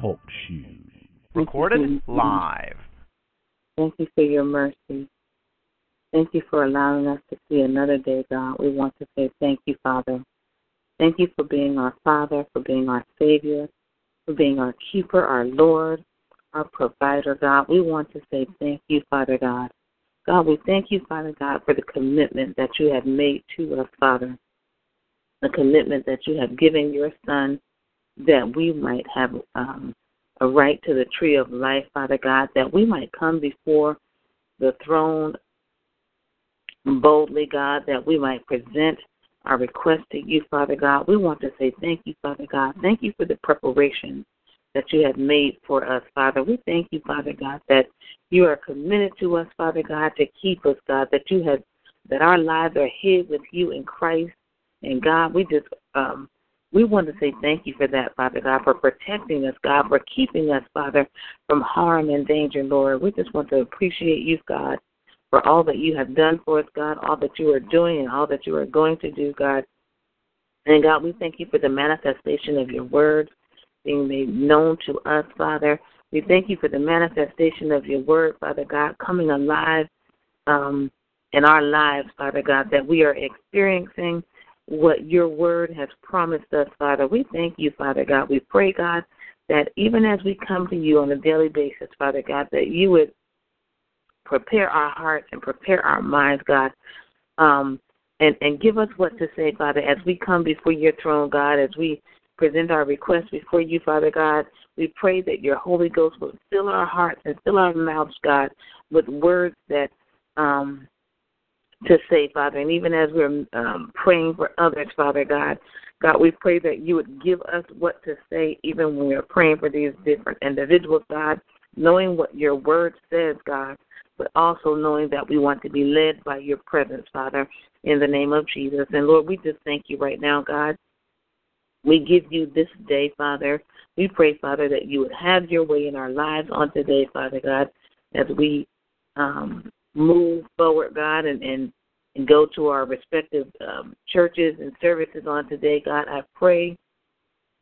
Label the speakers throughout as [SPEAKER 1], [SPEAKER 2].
[SPEAKER 1] Talk shoes. Recorded live.
[SPEAKER 2] Thank you for your mercy. Thank you for allowing us to see another day, God. We want to say thank you, Father. Thank you for being our Father, for being our Savior, for being our keeper, our Lord, our provider, God. We want to say thank you, Father God. God, we thank you, Father God, for the commitment that you have made to us, Father. The commitment that you have given your Son that we might have um, a right to the tree of life, Father God, that we might come before the throne boldly, God, that we might present our request to you, Father God. We want to say thank you, Father God. Thank you for the preparation that you have made for us, Father. We thank you, Father God, that you are committed to us, Father God, to keep us, God, that you have that our lives are hid with you in Christ. And God, we just um we want to say thank you for that, Father God, for protecting us, God, for keeping us, Father, from harm and danger, Lord. We just want to appreciate you, God, for all that you have done for us, God, all that you are doing and all that you are going to do, God. And God, we thank you for the manifestation of your word being made known to us, Father. We thank you for the manifestation of your word, Father God, coming alive um, in our lives, Father God, that we are experiencing what your word has promised us, Father. We thank you, Father God. We pray, God, that even as we come to you on a daily basis, Father God, that you would prepare our hearts and prepare our minds, God, um, and, and give us what to say, Father, as we come before your throne, God, as we present our requests before you, Father God. We pray that your Holy Ghost will fill our hearts and fill our mouths, God, with words that um, to say, Father. And even as we're um, praying for others, Father God, God, we pray that you would give us what to say, even when we're praying for these different individuals, God, knowing what your word says, God, but also knowing that we want to be led by your presence, Father, in the name of Jesus. And Lord, we just thank you right now, God. We give you this day, Father. We pray, Father, that you would have your way in our lives on today, Father God, as we um, move forward, God, and, and, and go to our respective um, churches and services on today, God. I pray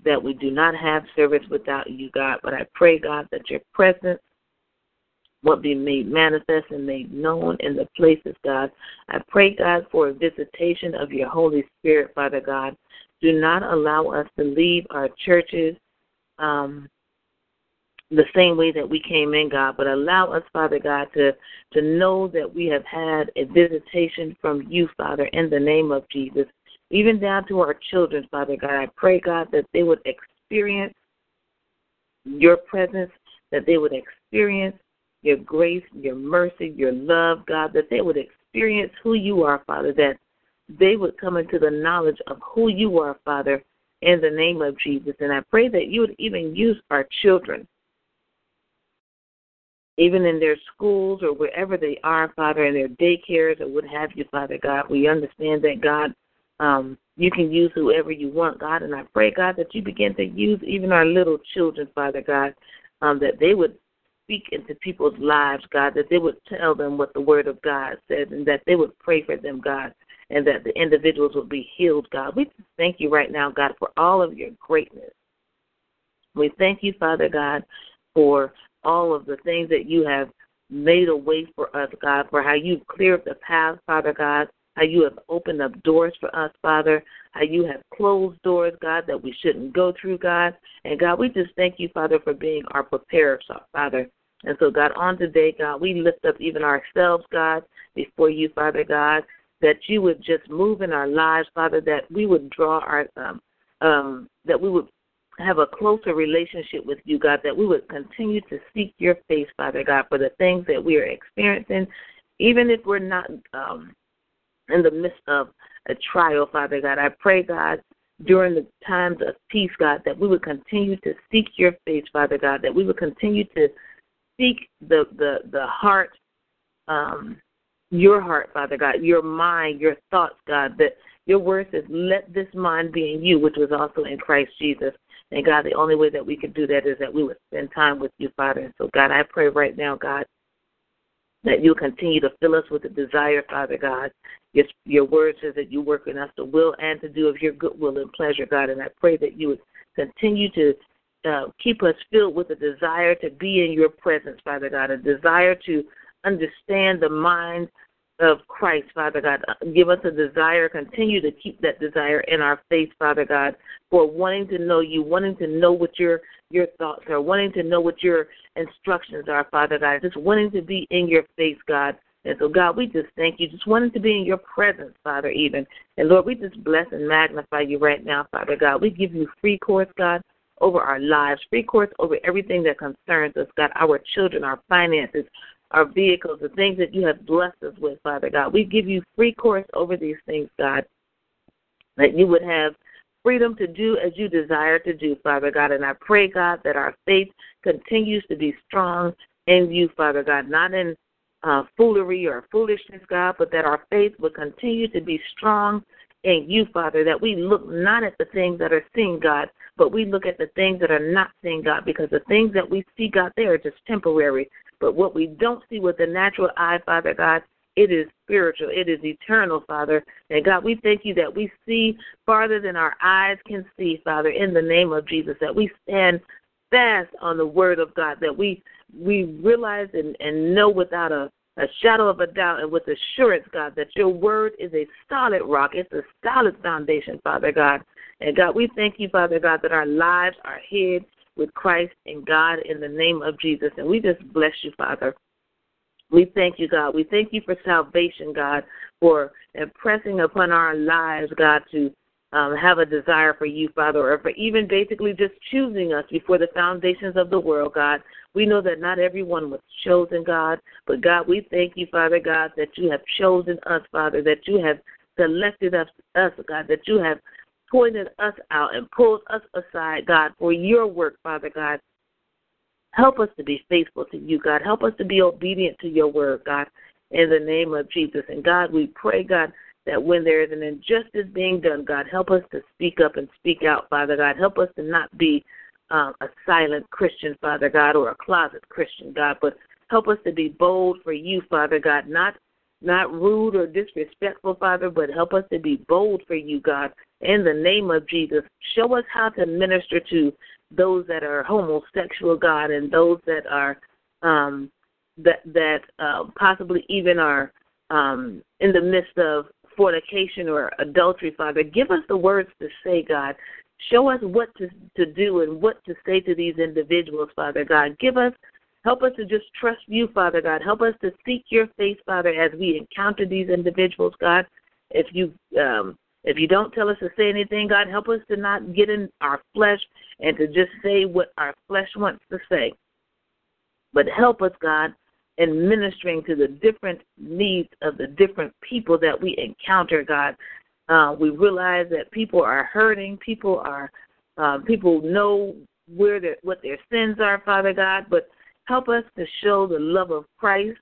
[SPEAKER 2] that we do not have service without you, God, but I pray, God, that your presence will be made manifest and made known in the places, God. I pray, God, for a visitation of your Holy Spirit, Father God, do not allow us to leave our churches um, the same way that we came in, God, but allow us, Father God, to, to know that we have had a visitation from you, Father, in the name of Jesus. Even down to our children, Father God, I pray, God, that they would experience your presence, that they would experience your grace, your mercy, your love, God, that they would experience who you are, Father, that they would come into the knowledge of who you are, Father, in the name of Jesus. And I pray that you would even use our children, even in their schools or wherever they are, Father, in their daycares or what have you, Father God. We understand that, God, um, you can use whoever you want, God. And I pray, God, that you begin to use even our little children, Father God, um, that they would speak into people's lives, God, that they would tell them what the Word of God says and that they would pray for them, God and that the individuals will be healed, God. We thank you right now, God, for all of your greatness. We thank you, Father God, for all of the things that you have made a way for us, God, for how you've cleared the path, Father God, how you have opened up doors for us, Father, how you have closed doors, God, that we shouldn't go through, God. And God, we just thank you, Father, for being our preparer, Father. And so, God, on today, God, we lift up even ourselves, God, before you, Father God that you would just move in our lives, Father, that we would draw our, um, um, that we would have a closer relationship with you, God, that we would continue to seek your face, Father God, for the things that we are experiencing, even if we're not um, in the midst of a trial, Father God. I pray, God, during the times of peace, God, that we would continue to seek your face, Father God, that we would continue to seek the the the heart um, your heart, Father God, your mind, your thoughts, God, that your word says, let this mind be in you, which was also in Christ Jesus. And God, the only way that we could do that is that we would spend time with you, Father. And so, God, I pray right now, God, that you'll continue to fill us with the desire, Father God. Your, your word says that you work in us to will and to do of your good will and pleasure, God. And I pray that you would continue to uh, keep us filled with a desire to be in your presence, Father God, a desire to understand the mind of Christ, Father God. Uh, give us a desire, continue to keep that desire in our faith, Father God, for wanting to know you, wanting to know what your your thoughts are, wanting to know what your instructions are, Father God, just wanting to be in your face, God. And so, God, we just thank you, just wanting to be in your presence, Father, even. And Lord, we just bless and magnify you right now, Father God. We give you free course, God, over our lives, free course over everything that concerns us, God, our children, our finances, our vehicles, the things that you have blessed us with, Father God. We give you free course over these things, God, that you would have freedom to do as you desire to do, Father God. And I pray, God, that our faith continues to be strong in you, Father God, not in uh, foolery or foolishness, God, but that our faith will continue to be strong in you, Father, that we look not at the things that are seen, God, but we look at the things that are not seen, God, because the things that we see, God, they are just temporary. But what we don't see with the natural eye, Father God, it is spiritual. It is eternal, Father. And God, we thank you that we see farther than our eyes can see, Father, in the name of Jesus, that we stand fast on the word of God, that we we realize and, and know without a a shadow of a doubt and with assurance, God, that your word is a solid rock. It's a solid foundation, Father God. And God, we thank you, Father God, that our lives are hid with Christ and God in the name of Jesus. And we just bless you, Father. We thank you, God. We thank you for salvation, God, for impressing upon our lives, God, to um, have a desire for you, Father, or for even basically just choosing us before the foundations of the world, God. We know that not everyone was chosen, God, but God, we thank you, Father God, that you have chosen us, Father, that you have selected us, us God, that you have pointed us out and pulled us aside, God, for your work, Father God. Help us to be faithful to you, God. Help us to be obedient to your word, God, in the name of Jesus. And God, we pray, God, that when there is an injustice being done, God, help us to speak up and speak out, Father God. Help us to not be um, a silent Christian, Father God, or a closet Christian, God, but help us to be bold for you, Father God, not not rude or disrespectful, Father, but help us to be bold for you, God, in the name of Jesus. Show us how to minister to those that are homosexual, God, and those that are um, that that uh, possibly even are um, in the midst of fornication or adultery, Father. Give us the words to say, God. Show us what to, to do and what to say to these individuals, Father God. Give us, help us to just trust you, Father God. Help us to seek your face, Father, as we encounter these individuals, God. If you um, if you don't tell us to say anything, God, help us to not get in our flesh and to just say what our flesh wants to say. But help us, God, in ministering to the different needs of the different people that we encounter, God. Uh, we realize that people are hurting. People are uh, people know where what their sins are, Father God. But help us to show the love of Christ,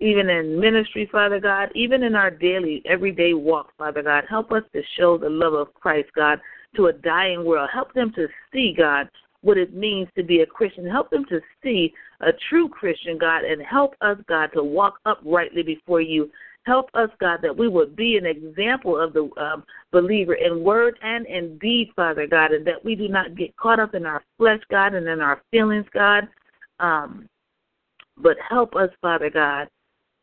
[SPEAKER 2] even in ministry, Father God, even in our daily, everyday walk, Father God. Help us to show the love of Christ, God, to a dying world. Help them to see, God, what it means to be a Christian. Help them to see a true Christian, God, and help us, God, to walk uprightly before you. Help us, God, that we would be an example of the um, believer in word and in deed, Father God, and that we do not get caught up in our flesh, God, and in our feelings, God. Um, but help us, Father God.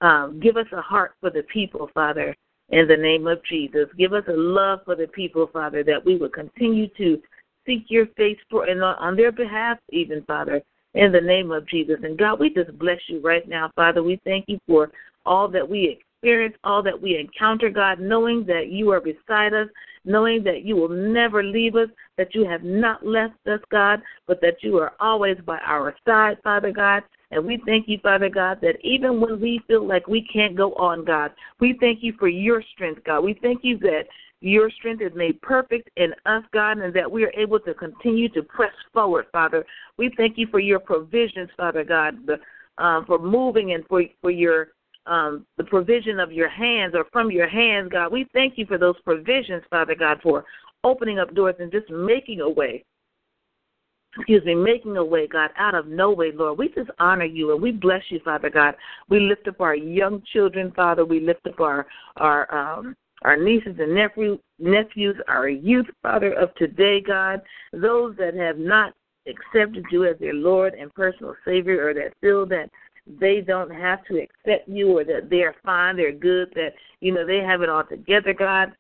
[SPEAKER 2] Um, give us a heart for the people, Father, in the name of Jesus. Give us a love for the people, Father, that we would continue to seek your face for and on their behalf, even, Father, in the name of Jesus. And God, we just bless you right now, Father. We thank you for all that we experience, all that we encounter, God, knowing that you are beside us, knowing that you will never leave us, that you have not left us, God, but that you are always by our side, Father God. And we thank you, Father God, that even when we feel like we can't go on, God, we thank you for your strength, God. We thank you that your strength is made perfect in us, God, and that we are able to continue to press forward, Father. We thank you for your provisions, Father God, the, uh, for moving and for for your um, the provision of your hands or from your hands, God. We thank you for those provisions, Father God, for opening up doors and just making a way excuse me, making a way, God, out of no way, Lord. We just honor you and we bless you, Father God. We lift up our young children, Father. We lift up our our um our nieces and nephew, nephews, our youth, Father, of today, God, those that have not accepted you as their Lord and personal Savior or that feel that they don't have to accept you or that they're fine, they're good, that, you know, they have it all together, God.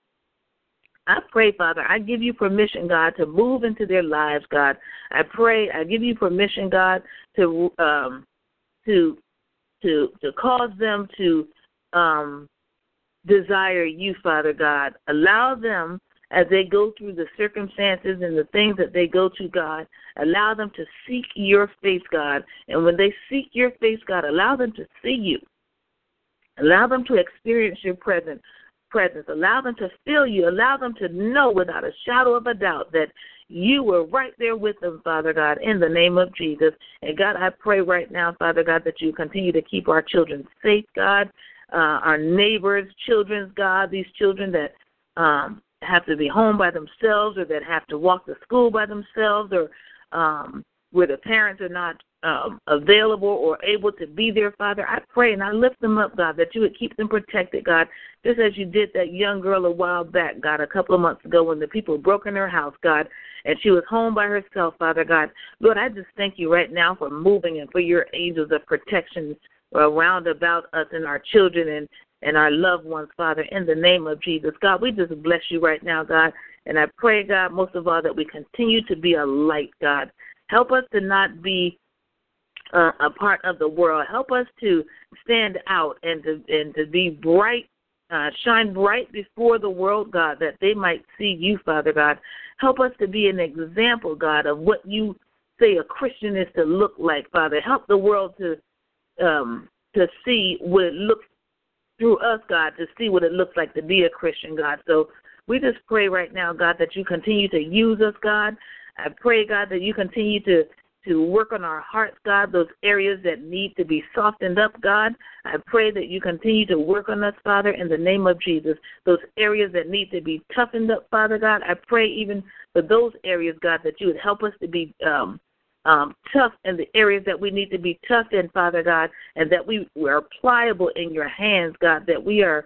[SPEAKER 2] I pray, Father, I give you permission, God, to move into their lives, God. I pray, I give you permission, God, to um to to to cause them to um desire you, Father God. Allow them as they go through the circumstances and the things that they go to, God, allow them to seek your face, God. And when they seek your face, God, allow them to see you. Allow them to experience your presence presence. Allow them to feel you. Allow them to know without a shadow of a doubt that you were right there with them, Father God, in the name of Jesus. And God, I pray right now, Father God, that you continue to keep our children safe, God, uh, our neighbors' children's God, these children that um, have to be home by themselves or that have to walk to school by themselves or um, where the parents are not um, available or able to be there, Father. I pray and I lift them up, God, that you would keep them protected, God, just as you did that young girl a while back, God, a couple of months ago when the people broke in her house, God, and she was home by herself, Father God. Lord, I just thank you right now for moving and for your angels of protection around about us and our children and and our loved ones, Father, in the name of Jesus. God, we just bless you right now, God. And I pray, God, most of all, that we continue to be a light, God. Help us to not be uh, a part of the world. Help us to stand out and to and to be bright, uh, shine bright before the world, God, that they might see you, Father God. Help us to be an example, God, of what you say a Christian is to look like, Father. Help the world to um, to see what it looks through us, God, to see what it looks like to be a Christian, God. So we just pray right now, God, that you continue to use us, God. I pray, God, that you continue to to work on our hearts, God, those areas that need to be softened up, God. I pray that you continue to work on us, Father, in the name of Jesus. Those areas that need to be toughened up, Father God, I pray even for those areas, God, that you would help us to be um, um, tough in the areas that we need to be tough in, Father God, and that we, we are pliable in your hands, God, that we are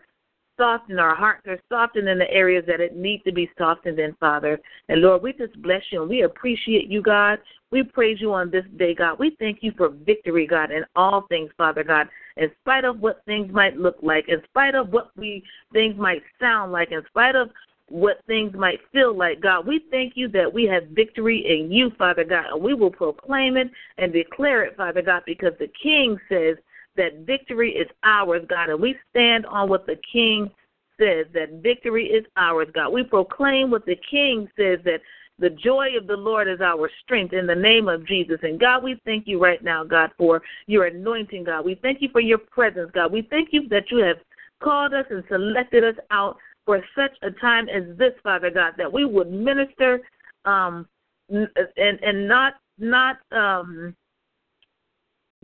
[SPEAKER 2] soften our hearts are softened in the areas that it needs to be softened in, Father. And Lord, we just bless you and we appreciate you, God. We praise you on this day, God. We thank you for victory, God, in all things, Father God. In spite of what things might look like, in spite of what we things might sound like, in spite of what things might feel like, God, we thank you that we have victory in you, Father God, and we will proclaim it and declare it, Father God, because the King says that victory is ours, God, and we stand on what the King says, that victory is ours, God. We proclaim what the King says, that the joy of the Lord is our strength in the name of Jesus. And God, we thank you right now, God, for your anointing, God. We thank you for your presence, God. We thank you that you have called us and selected us out for such a time as this, Father God, that we would minister um, and and not not um,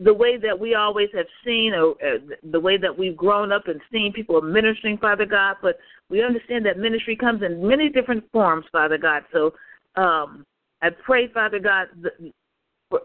[SPEAKER 2] the way that we always have seen, or uh, the way that we've grown up and seen people ministering, Father God. But we understand that ministry comes in many different forms, Father God. So um, I pray, Father God,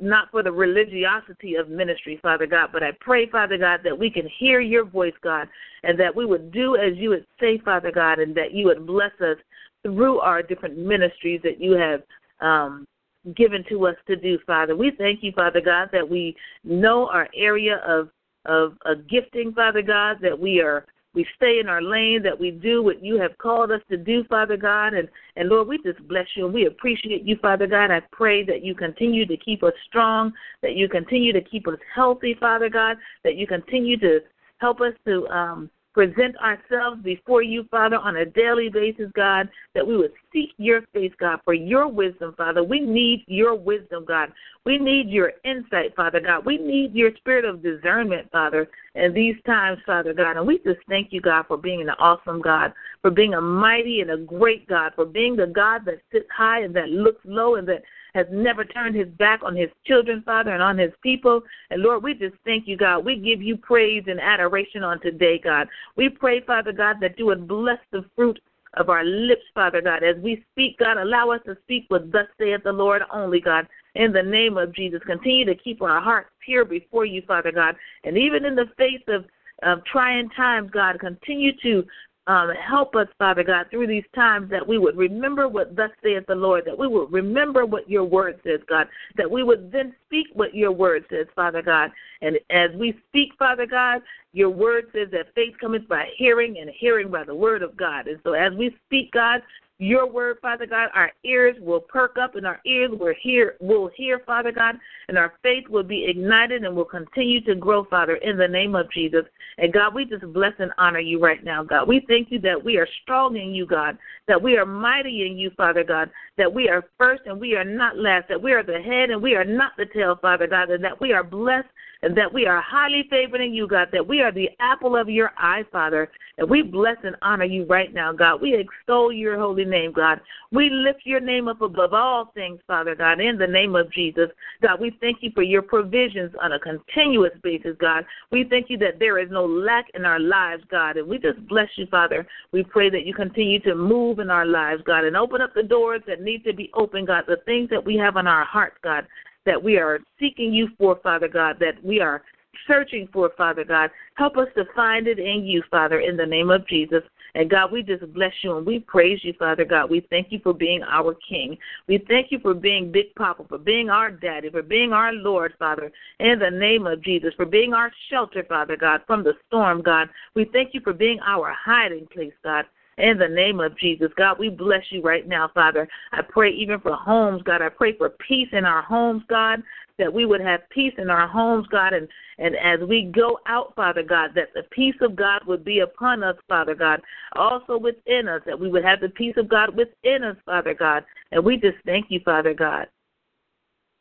[SPEAKER 2] not for the religiosity of ministry, Father God, but I pray, Father God, that we can hear your voice, God, and that we would do as you would say, Father God, and that you would bless us through our different ministries that you have um, given to us to do, Father. We thank you, Father God, that we know our area of of a gifting, Father God, that we are we stay in our lane, that we do what you have called us to do, Father God. And, and Lord, we just bless you and we appreciate you, Father God. I pray that you continue to keep us strong, that you continue to keep us healthy, Father God, that you continue to help us to um, present ourselves before you, Father, on a daily basis, God, that we would seek your face, God, for your wisdom, Father. We need your wisdom, God. We need your insight, Father God. We need your spirit of discernment, Father, in these times, Father God. And we just thank you, God, for being an awesome God, for being a mighty and a great God, for being the God that sits high and that looks low and that has never turned his back on his children, Father, and on his people. And Lord, we just thank you, God. We give you praise and adoration on today, God. We pray, Father God, that you would bless the fruit of our lips, Father God. As we speak, God, allow us to speak with thus saith the Lord only, God. In the name of Jesus, continue to keep our hearts pure before you, Father God. And even in the face of of trying times, God, continue to um, help us, Father God, through these times that we would remember what thus saith the Lord, that we would remember what your word says, God, that we would then speak what your word says, Father God. And as we speak, Father God, your word says that faith cometh by hearing and hearing by the word of God. And so as we speak, God, your word, Father God, our ears will perk up and our ears will hear, will hear, Father God, and our faith will be ignited and will continue to grow, Father, in the name of Jesus. And God, we just bless and honor you right now, God. We thank you that we are strong in you, God, that we are mighty in you, Father God, that we are first and we are not last, that we are the head and we are not the tail, Father God, and that we are blessed and that we are highly favored in you, God, that we are the apple of your eye, Father. And we bless and honor you right now, God. We extol your holy name, God. We lift your name up above all things, Father God, in the name of Jesus. God, we thank you for your provisions on a continuous basis, God. We thank you that there is no lack in our lives, God. And we just bless you, Father. We pray that you continue to move in our lives, God, and open up the doors that need to be opened, God, the things that we have on our hearts, God that we are seeking you for, Father God, that we are searching for, Father God. Help us to find it in you, Father, in the name of Jesus. And God, we just bless you and we praise you, Father God. We thank you for being our King. We thank you for being Big Papa, for being our Daddy, for being our Lord, Father, in the name of Jesus, for being our shelter, Father God, from the storm, God. We thank you for being our hiding place, God in the name of Jesus. God, we bless you right now, Father. I pray even for homes, God. I pray for peace in our homes, God, that we would have peace in our homes, God, and, and as we go out, Father God, that the peace of God would be upon us, Father God, also within us, that we would have the peace of God within us, Father God. And we just thank you, Father God.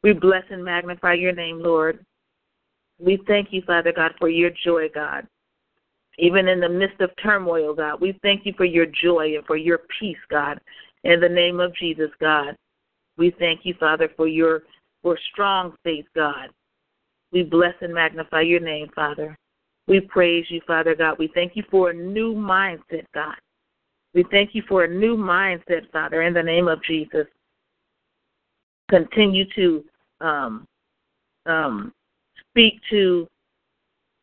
[SPEAKER 2] We bless and magnify your name, Lord. We thank you, Father God, for your joy, God even in the midst of turmoil, God. We thank you for your joy and for your peace, God. In the name of Jesus, God. We thank you, Father, for your for strong faith, God. We bless and magnify your name, Father. We praise you, Father God. We thank you for a new mindset, God. We thank you for a new mindset, Father, in the name of Jesus. Continue to um, um, speak to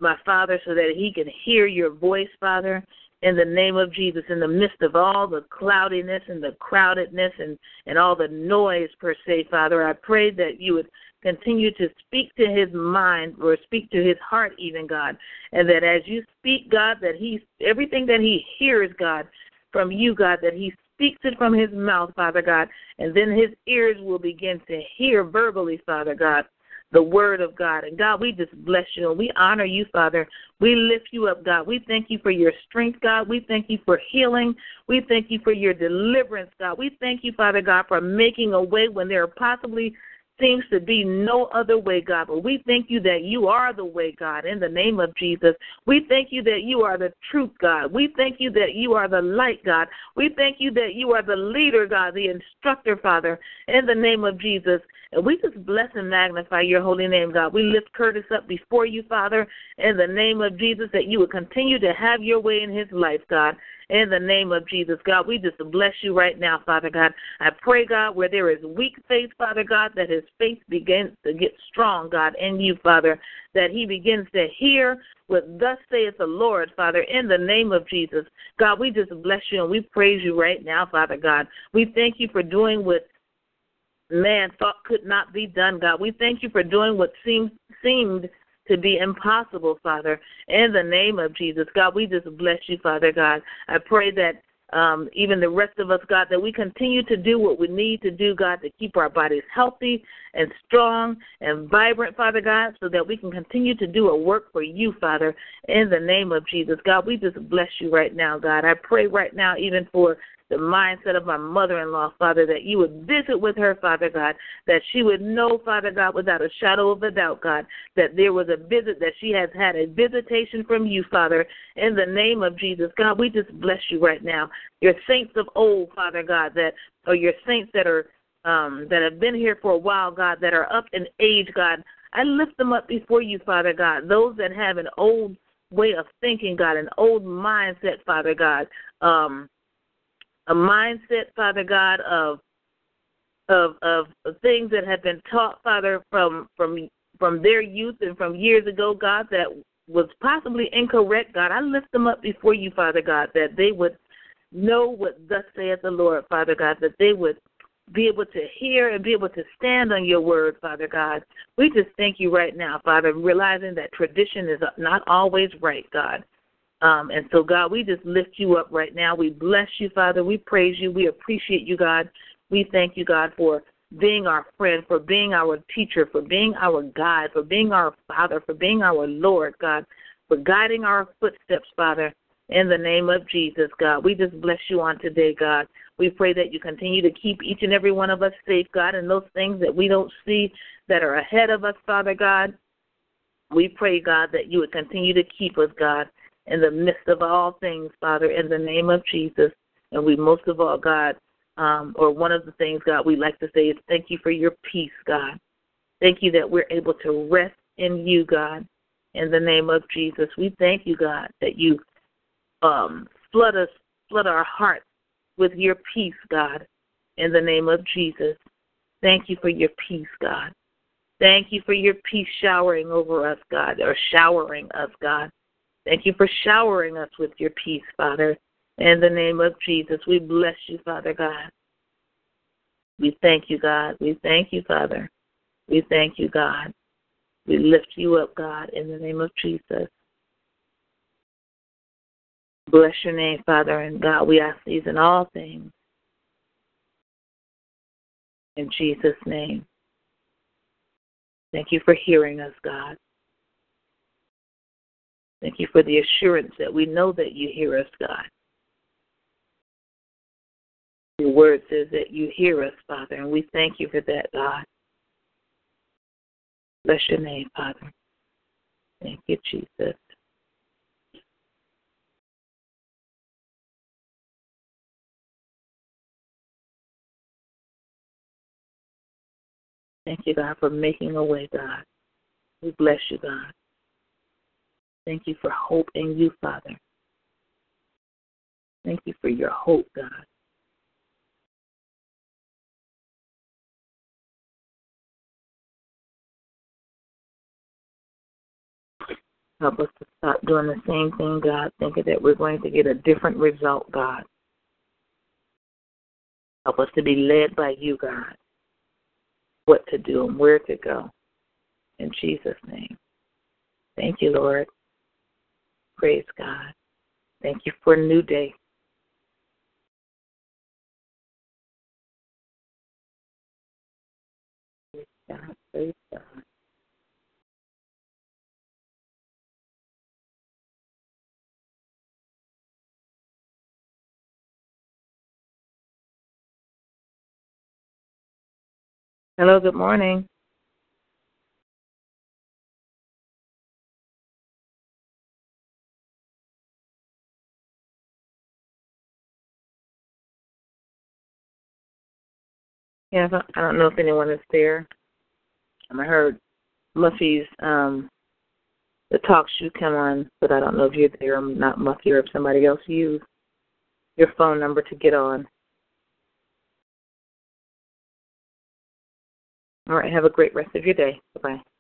[SPEAKER 2] my Father, so that he can hear your voice, Father, in the name of Jesus, in the midst of all the cloudiness and the crowdedness and, and all the noise, per se, Father. I pray that you would continue to speak to his mind or speak to his heart, even, God, and that as you speak, God, that he, everything that he hears, God, from you, God, that he speaks it from his mouth, Father God, and then his ears will begin to hear verbally, Father God, the word of God. And God, we just bless you and we honor you, Father. We lift you up, God. We thank you for your strength, God. We thank you for healing. We thank you for your deliverance, God. We thank you, Father God, for making a way when there possibly seems to be no other way, God. But we thank you that you are the way, God, in the name of Jesus. We thank you that you are the truth, God. We thank you that you are the light, God. We thank you that you are the leader, God, the instructor, Father, in the name of Jesus. And we just bless and magnify your holy name, God. We lift Curtis up before you, Father, in the name of Jesus, that you would continue to have your way in his life, God. In the name of Jesus, God, we just bless you right now, Father God. I pray, God, where there is weak faith, Father God, that his faith begins to get strong, God, in you, Father, that he begins to hear what thus saith the Lord, Father, in the name of Jesus. God, we just bless you and we praise you right now, Father God. We thank you for doing what man thought could not be done, God. We thank you for doing what seemed seemed to be impossible, Father. In the name of Jesus, God, we just bless you, Father God. I pray that um, even the rest of us, God, that we continue to do what we need to do, God, to keep our bodies healthy and strong and vibrant, Father God, so that we can continue to do a work for you, Father, in the name of Jesus. God, we just bless you right now, God. I pray right now, even for the mindset of my mother in law, Father, that you would visit with her, Father God, that she would know, Father God, without a shadow of a doubt, God, that there was a visit, that she has had a visitation from you, Father, in the name of Jesus. God, we just bless you right now. Your saints of old, Father God, that or your saints that are um, that have been here for a while, God, that are up in age, God, I lift them up before you, Father God. Those that have an old way of thinking, God, an old mindset, Father God. Um, a mindset, Father God, of of of things that have been taught, Father, from from from their youth and from years ago, God, that was possibly incorrect, God. I lift them up before you, Father God, that they would know what thus saith the Lord, Father God, that they would be able to hear and be able to stand on your word, Father God. We just thank you right now, Father, realizing that tradition is not always right, God. Um, and so, God, we just lift you up right now. We bless you, Father. We praise you. We appreciate you, God. We thank you, God, for being our friend, for being our teacher, for being our guide, for being our Father, for being our Lord, God, for guiding our footsteps, Father, in the name of Jesus, God. We just bless you on today, God. We pray that you continue to keep each and every one of us safe, God, and those things that we don't see that are ahead of us, Father God. We pray, God, that you would continue to keep us, God, in the midst of all things, Father, in the name of Jesus. And we most of all, God, um, or one of the things, God, we like to say is thank you for your peace, God. Thank you that we're able to rest in you, God, in the name of Jesus. We thank you, God, that you um, flood us, flood our hearts with your peace, God, in the name of Jesus. Thank you for your peace, God. Thank you for your peace showering over us, God, or showering us, God. Thank you for showering us with your peace, Father. In the name of Jesus, we bless you, Father God. We thank you, God. We thank you, Father. We thank you, God. We lift you up, God, in the name of Jesus. Bless your name, Father, and God, we ask these in all things. In Jesus' name. Thank you for hearing us, God. Thank you for the assurance that we know that you hear us, God. Your word says that you hear us, Father, and we thank you for that, God. Bless your name, Father. Thank you, Jesus. Thank you, God, for making a way, God. We bless you, God. Thank you for hope in you, Father. Thank you for your hope, God. Help us to stop doing the same thing, God, thinking that we're going to get a different result, God. Help us to be led by you, God, what to do and where to go. In Jesus' name. Thank you, Lord. Praise God. Thank you for a new day. Hello, good morning. Yeah, I don't know if anyone is there. I heard Muffy's um the talk should come on, but I don't know if you're there. I'm not Muffy or if somebody else used your phone number to get on. All right, have a great rest of your day. Bye bye.